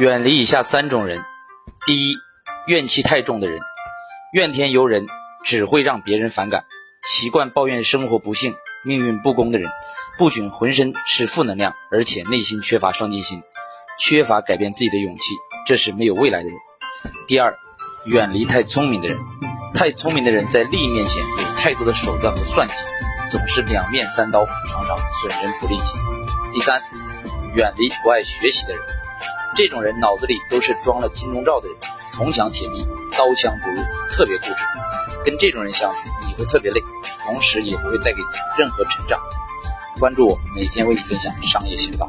远离以下三种人：第一，怨气太重的人，怨天尤人，只会让别人反感；习惯抱怨生活不幸、命运不公的人，不仅浑身是负能量，而且内心缺乏上进心，缺乏改变自己的勇气，这是没有未来的人。第二，远离太聪明的人，太聪明的人在利益面前有太多的手段和算计，总是两面三刀，常常损人不利己。第三，远离不爱学习的人。这种人脑子里都是装了金钟罩的人，铜墙铁壁，刀枪不入，特别固执。跟这种人相处，你会特别累，同时也不会带给自己任何成长。关注我，每天为你分享商业心法。